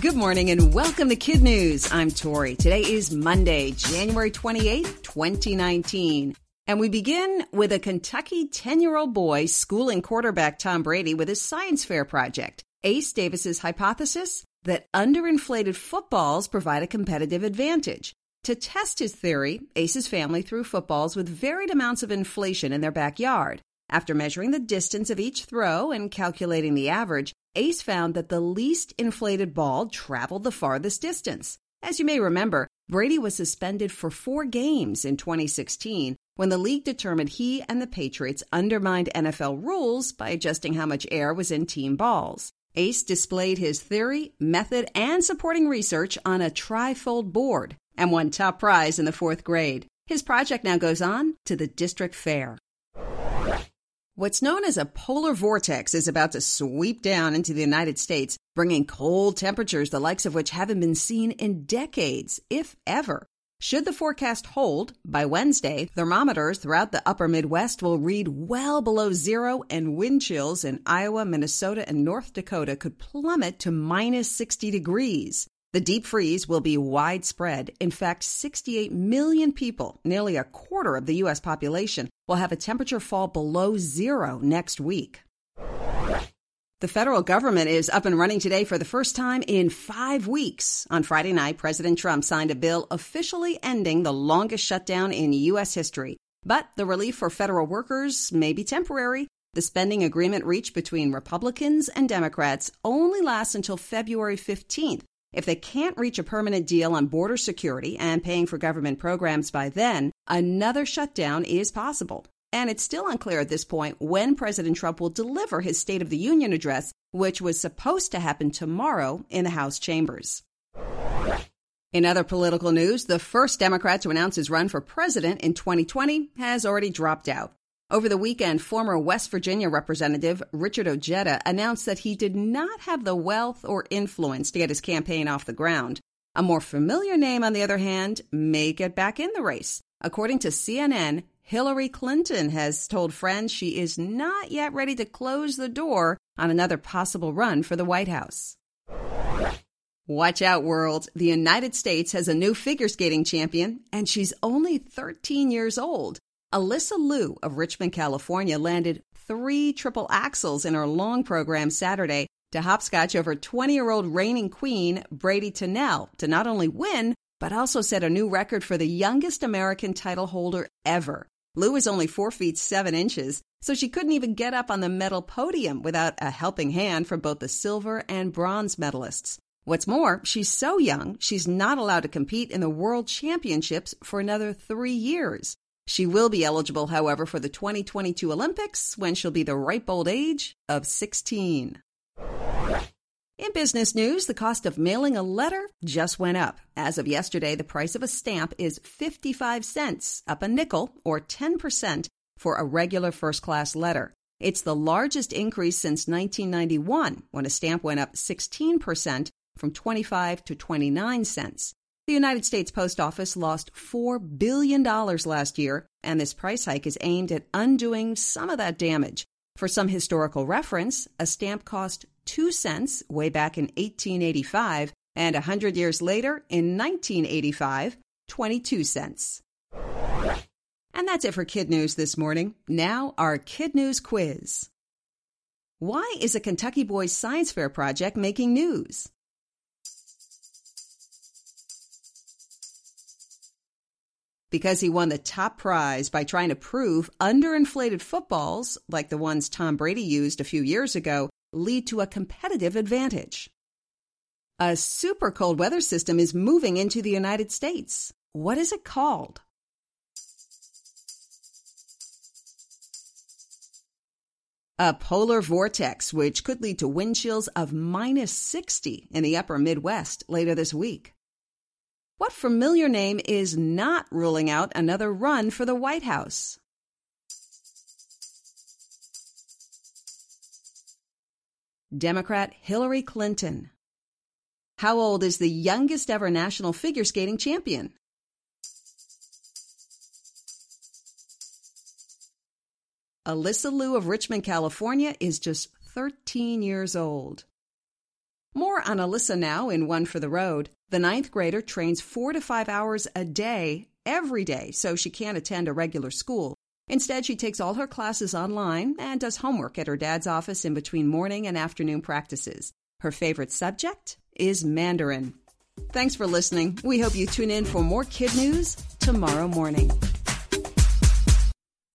Good morning and welcome to Kid News. I'm Tori. Today is Monday, January 28th, 2019. And we begin with a Kentucky 10 year old boy schooling quarterback Tom Brady with his science fair project. Ace Davis's hypothesis that underinflated footballs provide a competitive advantage. To test his theory, Ace's family threw footballs with varied amounts of inflation in their backyard. After measuring the distance of each throw and calculating the average, Ace found that the least inflated ball traveled the farthest distance. As you may remember, Brady was suspended for four games in 2016 when the league determined he and the Patriots undermined NFL rules by adjusting how much air was in team balls. Ace displayed his theory, method, and supporting research on a trifold board and won top prize in the fourth grade. His project now goes on to the district fair. What's known as a polar vortex is about to sweep down into the United States, bringing cold temperatures the likes of which haven't been seen in decades, if ever. Should the forecast hold, by Wednesday, thermometers throughout the upper Midwest will read well below zero, and wind chills in Iowa, Minnesota, and North Dakota could plummet to minus 60 degrees. The deep freeze will be widespread. In fact, 68 million people, nearly a quarter of the U.S. population, will have a temperature fall below zero next week. The federal government is up and running today for the first time in five weeks. On Friday night, President Trump signed a bill officially ending the longest shutdown in U.S. history. But the relief for federal workers may be temporary. The spending agreement reached between Republicans and Democrats only lasts until February 15th, if they can't reach a permanent deal on border security and paying for government programs by then, another shutdown is possible. And it's still unclear at this point when President Trump will deliver his State of the Union address, which was supposed to happen tomorrow in the House chambers. In other political news, the first Democrat to announce his run for president in 2020 has already dropped out. Over the weekend, former West Virginia Representative Richard Ojeda announced that he did not have the wealth or influence to get his campaign off the ground. A more familiar name, on the other hand, may get back in the race. According to CNN, Hillary Clinton has told friends she is not yet ready to close the door on another possible run for the White House. Watch out, world. The United States has a new figure skating champion, and she's only 13 years old. Alysa Liu of Richmond, California landed three triple axels in her long program Saturday to hopscotch over 20 year old reigning queen Brady Tennell to not only win, but also set a new record for the youngest American title holder ever. Liu is only 4 feet 7 inches, so she couldn't even get up on the medal podium without a helping hand from both the silver and bronze medalists. What's more, she's so young, she's not allowed to compete in the World Championships for another three years. She will be eligible, however, for the 2022 Olympics when she'll be the ripe old age of 16. In business news, the cost of mailing a letter just went up. As of yesterday, the price of a stamp is 55 cents, up a nickel or 10% for a regular first class letter. It's the largest increase since 1991 when a stamp went up 16% from 25 to 29 cents. The United States Post Office lost $4 billion last year, and this price hike is aimed at undoing some of that damage. For some historical reference, a stamp cost 2 cents way back in 1885, and a 100 years later, in 1985, 22 cents. And that's it for Kid News this morning. Now, our Kid News quiz. Why is a Kentucky Boys Science Fair project making news? Because he won the top prize by trying to prove underinflated footballs, like the ones Tom Brady used a few years ago, lead to a competitive advantage. A super cold weather system is moving into the United States. What is it called? A polar vortex, which could lead to wind chills of minus 60 in the upper Midwest later this week. What familiar name is not ruling out another run for the White House? Democrat Hillary Clinton. How old is the youngest ever national figure skating champion? Alysa Liu of Richmond, California is just 13 years old. More on Alysa now in One for the Road. The ninth grader trains four to five hours a day, every day, so she can't attend a regular school. Instead, she takes all her classes online and does homework at her dad's office in between morning and afternoon practices. Her favorite subject is Mandarin. Thanks for listening. We hope you tune in for more kid news tomorrow morning.